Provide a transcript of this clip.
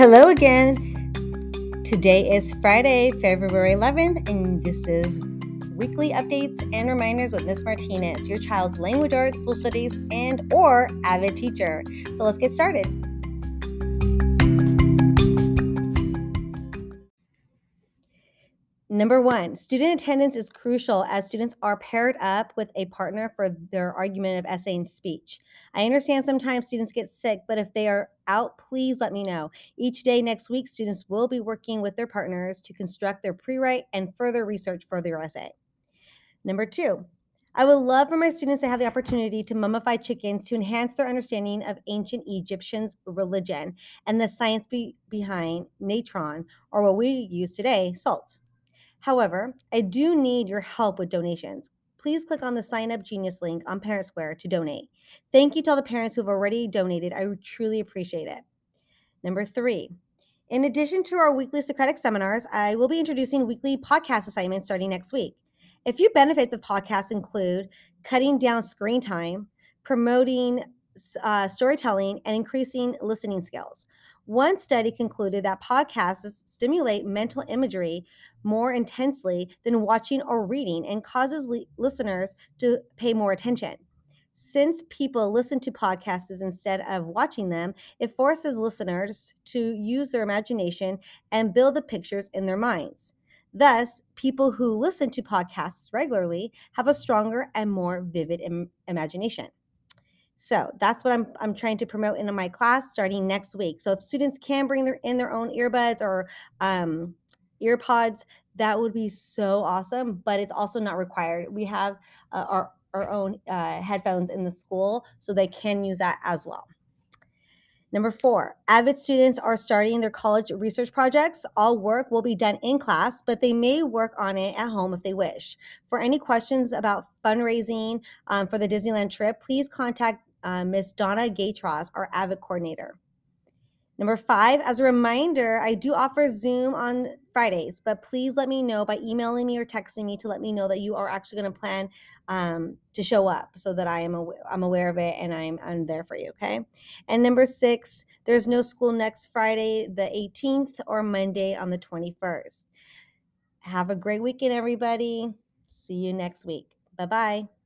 Hello again. Today is Friday, February 11th, and this is weekly updates and reminders with Miss Martinez, your child's language arts, social studies, and or AVID teacher. So let's get started. Number one, student attendance is crucial as students are paired up with a partner for their argument of essay and speech. I understand sometimes students get sick, but if they are out, please let me know. Each day next week, students will be working with their partners to construct their pre write and further research for their essay. Number two, I would love for my students to have the opportunity to mummify chickens to enhance their understanding of ancient Egyptians' religion and the science be- behind natron, or what we use today, salt. However, I do need your help with donations. Please click on the Sign Up Genius link on Parent Square to donate. Thank you to all the parents who have already donated. I truly appreciate it. Number three, in addition to our weekly Socratic seminars, I will be introducing weekly podcast assignments starting next week. A few benefits of podcasts include cutting down screen time, promoting uh, storytelling, and increasing listening skills. One study concluded that podcasts stimulate mental imagery more intensely than watching or reading and causes li- listeners to pay more attention. Since people listen to podcasts instead of watching them, it forces listeners to use their imagination and build the pictures in their minds. Thus, people who listen to podcasts regularly have a stronger and more vivid Im- imagination. So that's what I'm I'm trying to promote in my class starting next week. So if students can bring their in their own earbuds or um, earpods, that would be so awesome. But it's also not required. We have uh, our our own uh, headphones in the school, so they can use that as well. Number four, AVID students are starting their college research projects. All work will be done in class, but they may work on it at home if they wish. For any questions about fundraising um, for the Disneyland trip, please contact uh, Miss Donna Gatros, our AVID coordinator. Number five, as a reminder, I do offer Zoom on Fridays, but please let me know by emailing me or texting me to let me know that you are actually going to plan um, to show up so that I am aw- I'm aware of it and I'm, I'm there for you. Okay. And number six, there's no school next Friday, the 18th, or Monday on the 21st. Have a great weekend, everybody. See you next week. Bye bye.